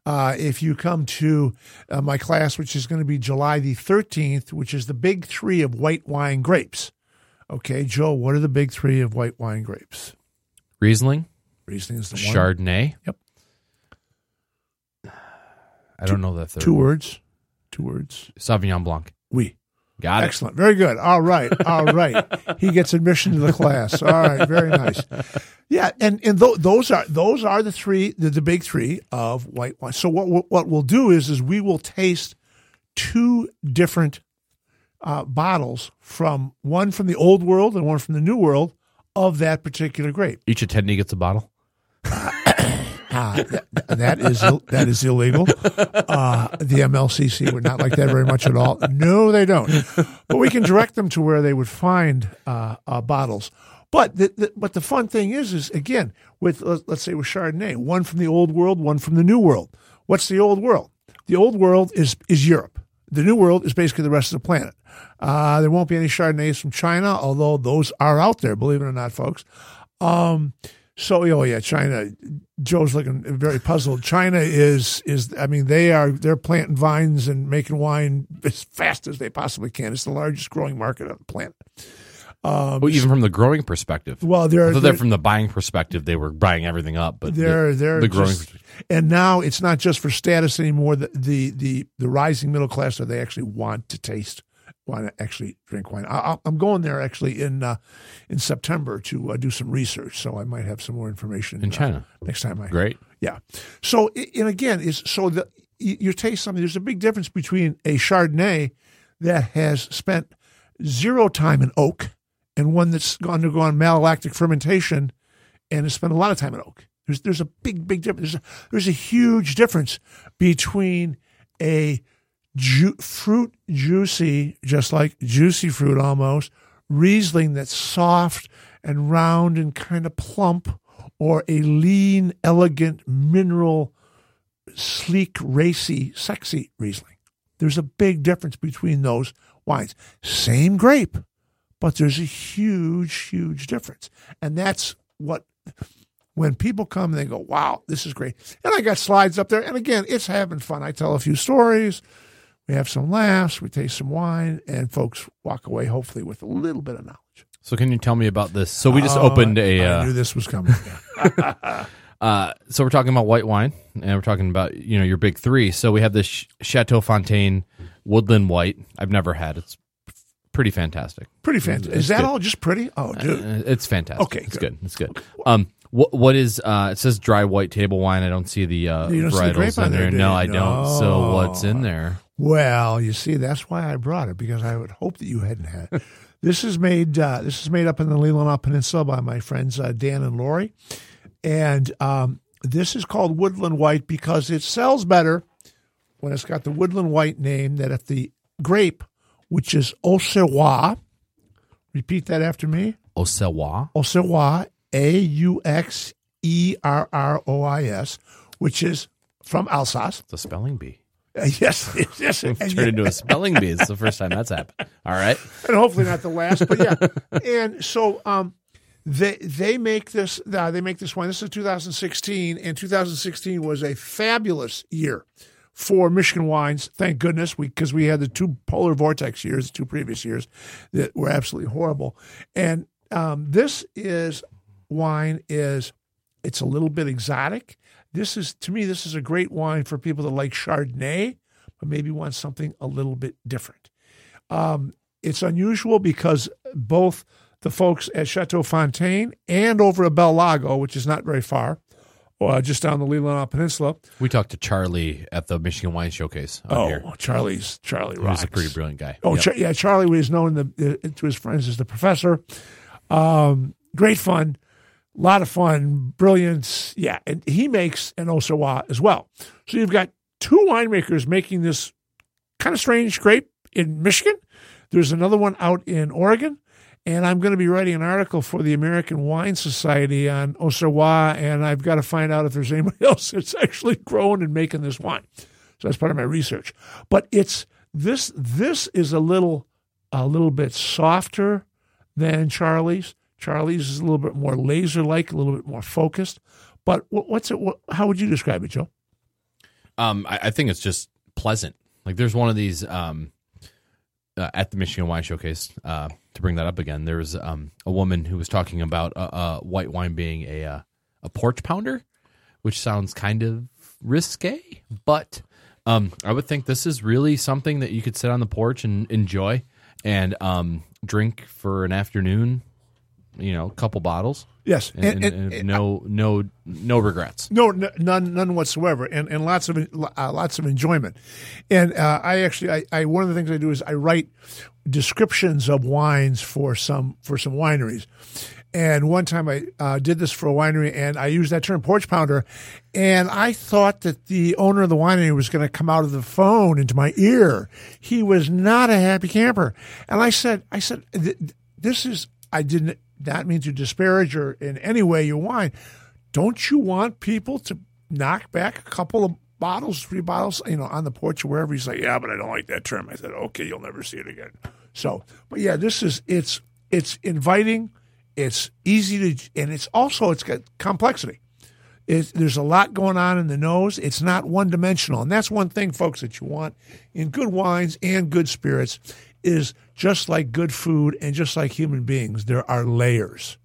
Uh, if you come to uh, my class, which is going to be July the thirteenth, which is the big three of white wine grapes. Okay, Joe, what are the big three of white wine grapes? Riesling, Riesling is the one. Chardonnay. Yep. I don't know the third. Two one. words. Two words. Sauvignon Blanc. Oui. Got it. Excellent. Very good. All right. All right. he gets admission to the class. All right. Very nice. Yeah, and and th- those are those are the three the, the big three of white wine. So what what- what we'll do is is we will taste two different uh, bottles from one from the old world and one from the new world of that particular grape. Each attendee gets a bottle. Ah, that, that is that is illegal. Uh, the MLCC would not like that very much at all. No, they don't. But we can direct them to where they would find uh, uh, bottles. But the, the, but the fun thing is is again with let's let's say with Chardonnay, one from the old world, one from the new world. What's the old world? The old world is is Europe. The new world is basically the rest of the planet. Uh, there won't be any Chardonnays from China, although those are out there, believe it or not, folks. Um, so, oh yeah, China. Joe's looking very puzzled. China is is. I mean, they are they're planting vines and making wine as fast as they possibly can. It's the largest growing market on the planet. Um, well, even from the growing perspective. Well, they're, thought they're from the buying perspective, they were buying everything up, but they're the, they're the growing. just- and now it's not just for status anymore. The the the, the rising middle class that they actually want to taste, to actually drink wine. I, I'm going there actually in uh, in September to uh, do some research, so I might have some more information In uh, China. next time I Great. Yeah. So, and again, is so the you, you taste something. There's a big difference between a Chardonnay that has spent zero time in oak and one that's undergone malolactic fermentation and has spent a lot of time in oak. There's there's a big big difference. There's a, there's a huge difference between a ju- fruit juicy, just like juicy fruit almost, Riesling that's soft and round and kind of plump, or a lean, elegant, mineral, sleek, racy, sexy Riesling. There's a big difference between those wines. Same grape, but there's a huge, huge difference. And that's what when people come and they go, wow, this is great. And I got slides up there. And again, it's having fun. I tell a few stories. We have some laughs, we taste some wine, and folks walk away hopefully with a little bit of knowledge. So can you tell me about this? So we just Oh, opened a. I Uh, knew this was coming. uh, so we're talking about white wine, and we're talking about you know your big three. So we have this Chateau Fontaine Woodland White. I've never had. It's pretty fantastic. pretty fantastic. Is that good. all just pretty? Oh, dude. Uh, It's fantastic. Okay, it's good. good. It's good. Um, what what is? Uh, it says dry white table wine. I don't see the uh, You don't see the grape in there, there. No. I don't. So what's in there? Well, you see, that's why I brought it because I would hope that you hadn't had. this is made. Uh, this is made up in the Leelanau Peninsula by my friends uh, Dan and Lori, and um, this is called Woodland White because it sells better when it's got the Woodland White name. That if the grape, which is Auxerrois, repeat that after me. Osewa. Auxerrois, A U X E R R O I S, which is from Alsace. The spelling bee. Uh, yes, yes, Turned into a spelling bee. It's the first time that's happened. All right. and hopefully not the last, but yeah. and so um, they they make this uh, they make this wine. This is 2016, and 2016 was a fabulous year for Michigan wines. Thank goodness, we because we had the two polar vortex years, the two previous years that were absolutely horrible. And um, this is wine is it's a little bit exotic. This is to me, this is a great wine for people that like Chardonnay, but maybe want something a little bit different. Um, it's unusual because both the folks at Chateau Fontaine and over at Bel Lago, which is not very far, uh, just down the Leelanau Peninsula. We talked to Charlie at the Michigan Wine Showcase. Oh, here. Charlie's Charlie rocks. was a pretty brilliant guy. Oh, Yep. Char- yeah, Charlie was known the, uh, to his friends as the professor. Um, great fun, a lot of fun, brilliance. Yeah, and he makes an Auxerrois as well. So you've got two winemakers making this kind of strange grape in Michigan. There's another one out in Oregon. And I'm going to be writing an article for the American Wine Society on Auxerrois, and I've got to find out if there's anybody else that's actually growing and making this wine. So that's part of my research. But it's this this is a little a little bit softer than Charlie's. Charlie's is a little bit more laser like, a little bit more focused. But what's it? What, how would you describe it, Joe? Um, I, I think it's just pleasant. Like there's one of these um, uh, at the Michigan Wine Showcase. Uh, to bring that up again, there was um, a woman who was talking about uh, uh, white wine being a uh, a porch pounder, which sounds kind of risque, but um, I would think this is really something that you could sit on the porch and enjoy and um, drink for an afternoon. You know, a couple bottles, Yes, and, and, and no no no regrets. No, n- none, none whatsoever, and and lots of uh, lots of enjoyment. And uh, I actually, I, I one of the things I do is I write descriptions of wines for some for some wineries. And one time I uh, did this for a winery, and I used that term porch pounder, and I thought that the owner of the winery was going to come out of the phone into my ear. He was not a happy camper, and I said, I said, this is I didn't not means you disparage or in any way your wine. Don't you want people to knock back a couple of bottles, three bottles, you know, on the porch or wherever? He's like, yeah, but I don't like that term. I said, okay, you'll never see it again. So, but yeah, this is it's it's inviting, it's easy to, and it's also it's got complexity. It's, there's a lot going on in the nose. It's not one dimensional, and that's one thing, folks, that you want in good wines and good spirits is just like good food and just like human beings, there are layers.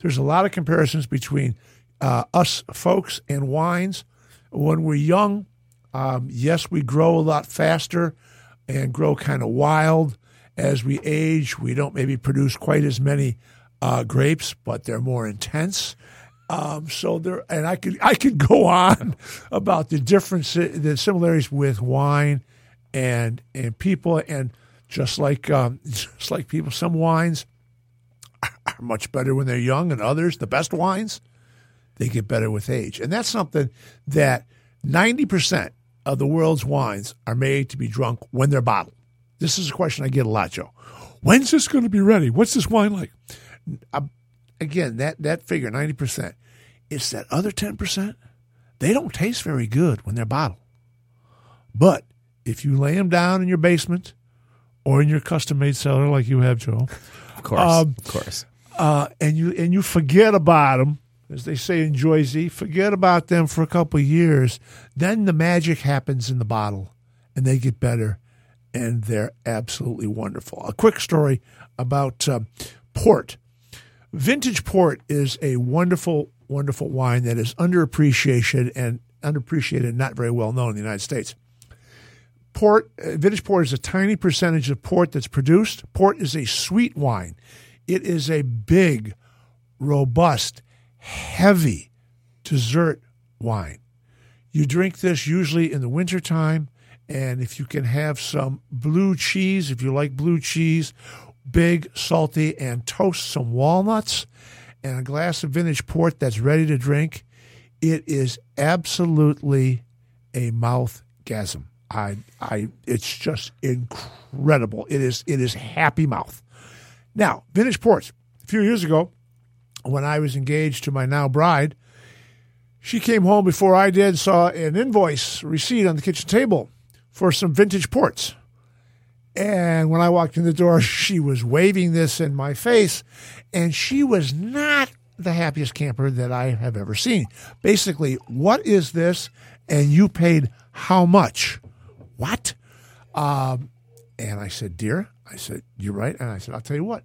There's a lot of comparisons between uh, us folks and wines. When we're young, um, yes, we grow a lot faster and grow kind of wild. As we age, we don't maybe produce quite as many uh, grapes, but they're more intense. Um, so there, and I could I could go on about the differences, the similarities with wine and and people, and just like um, just like people, some wines are much better when they're young, and others, the best wines, they get better with age, and that's something that ninety percent of the world's wines are made to be drunk when they're bottled. This is a question I get a lot, Joe. When's this going to be ready? What's this wine like? Uh, again, that that figure, ninety percent, it's that other ten percent. They don't taste very good when they're bottled, but if you lay them down in your basement or in your custom made cellar like you have, Joe, Of course, Um, of course. uh, and you and you forget about them, as they say in Jersey, forget about them for a couple of years, then the magic happens in the bottle, and they get better and they're absolutely wonderful. A quick story about uh, port. Vintage port is a wonderful, wonderful wine that is underappreciated and underappreciated and not very well known in the United States. Port, uh, vintage port is a tiny percentage of port that's produced. Port is a sweet wine. It is a big, robust, heavy dessert wine. You drink this usually in the wintertime, and if you can have some blue cheese, if you like blue cheese, big, salty, and toast some walnuts and a glass of vintage port that's ready to drink, it is absolutely a mouth gasm. I, I, it's just incredible. It is, it is happy mouth. Now, vintage ports. A few years ago, when I was engaged to my now bride, she came home before I did, saw an invoice receipt on the kitchen table for some vintage ports. And when I walked in the door, she was waving this in my face, and she was not the happiest camper that I have ever seen. Basically, what is this? And you paid how much? What? Um, and I said, Dear, I said, You're right. And I said, I'll tell you what,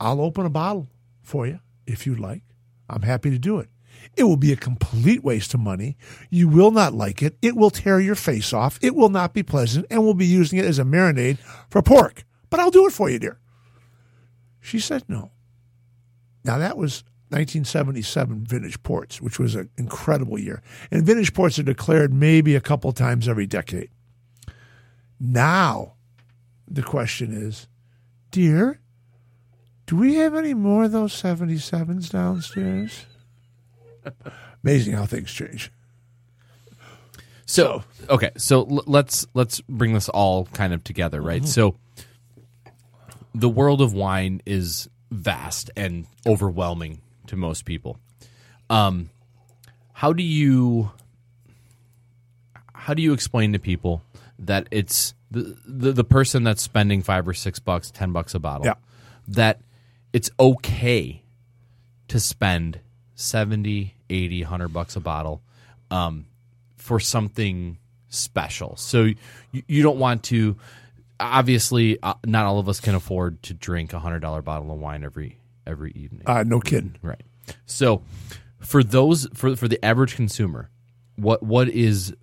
I'll open a bottle for you if you'd like. I'm happy to do it. It will be a complete waste of money. You will not like it. It will tear your face off. It will not be pleasant, and we'll be using it as a marinade for pork. But I'll do it for you, dear. She said no. Now, that was 1977 vintage ports, which was an incredible year. And vintage ports are declared maybe a couple times every decade. Now, the question is, dear, do we have any more of those 77s downstairs? Amazing how things change. So okay, so l- let's let's bring this all kind of together, right? So the world of wine is vast and overwhelming to most people. Um, how do you how do you explain to people that it's the, the the person that's spending five or six bucks, ten bucks a bottle, Yeah. that it's okay to spend 70, 80, 100 bucks a bottle um, for something special. So you, you don't want to. Obviously, uh, not all of us can afford to drink a hundred dollar bottle of wine every every evening. Uh, no kidding. Right. So for those for for the average consumer, what what is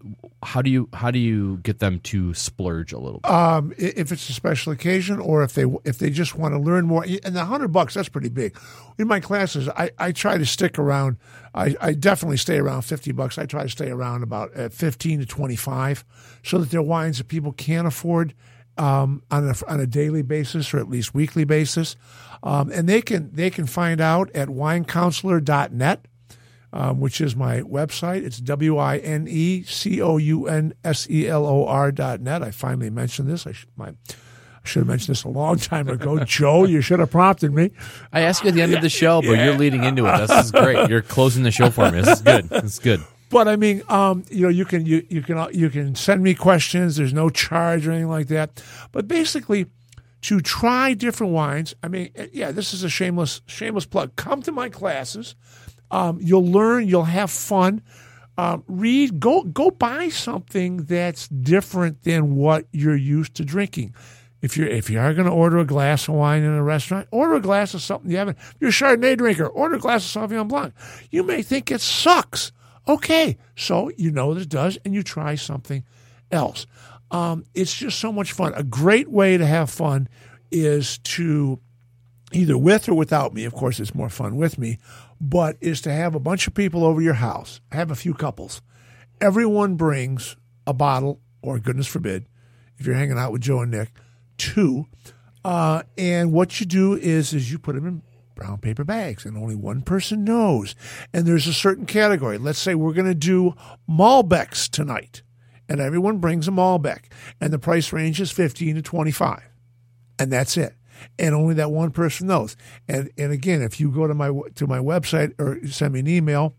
how do you how do you get them to splurge a little bit? Um, if it's a special occasion or if they if they just want to learn more, and the hundred bucks that's pretty big. In my classes, I, I try to stick around. I, I definitely stay around fifty bucks. I try to stay around about uh, fifteen to twenty five, so that they're wines that people can afford um, on a on a daily basis or at least weekly basis, um, and they can they can find out at winecounselor.net um, which is my website. It's W I N E C O U N S E L O R dot net. I finally mentioned this. I should, my, I should have mentioned this a long time ago. Joe, you should have prompted me. I asked you at the end of the show, but you're leading into it. This is great. You're closing the show for me. This is good. This is good. But I mean, um, you know, you can you, you can you can send me questions. There's no charge or anything like that. But basically, to try different wines. I mean, eh, yeah, this is a shameless shameless plug. Come to my classes. Um, you'll learn. You'll have fun. Um, read. Go go buy something that's different than what you're used to drinking. If you're if you are going to order a glass of wine in a restaurant, order a glass of something you haven't. If you're a Chardonnay drinker, order a glass of Sauvignon Blanc. You may think it sucks. Okay, so you know that it does, and you try something else. Um, it's just so much fun. A great way to have fun is to either with or without me. Of course, it's more fun with me, but is to have a bunch of people over your house, have a few couples. Everyone brings a bottle, or goodness forbid, if you're hanging out with Joe and Nick, two. Uh, and what you do is is you put them in brown paper bags, and only one person knows. And there's a certain category. Let's say we're going to do Malbecs tonight, and everyone brings a Malbec, and the price range is fifteen to twenty-five and that's it. And only that one person knows. And and again, if you go to my to my website or send me an email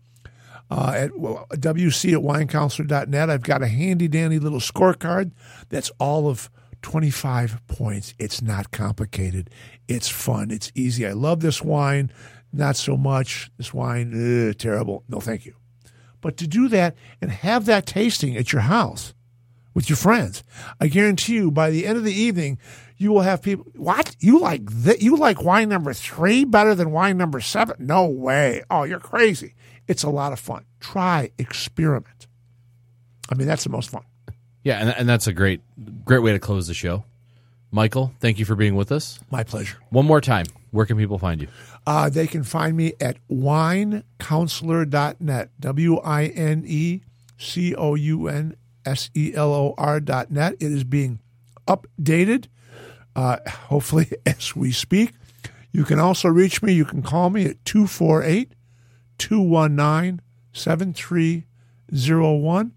uh, at wc at winecounselor.net, I've got a handy dandy little scorecard that's all of 25 points. It's not complicated. It's fun. It's easy. I love this wine. Not so much. This wine, ugh, terrible. No, thank you. But to do that and have that tasting at your house with your friends. I guarantee you, by the end of the evening, you will have people. What you like? That you like wine number three better than wine number seven? No way! Oh, you're crazy. It's a lot of fun. Try, experiment. I mean, that's the most fun. Yeah, and, and that's a great great way to close the show. Michael, thank you for being with us. My pleasure. One more time, where can people find you? Uh, they can find me at winecounselor.net. W I N E C O U N S E L O net. It is being updated, uh, hopefully, as we speak. You can also reach me. You can call me at 248 219 7301.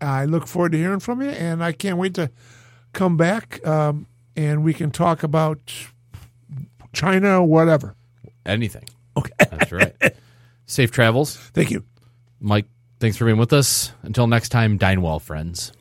I look forward to hearing from you, and I can't wait to come back um, and we can talk about China or whatever. Anything. Okay. That's right. Safe travels. Thank you. Mike, thanks for being with us. Until next time, dine well, friends.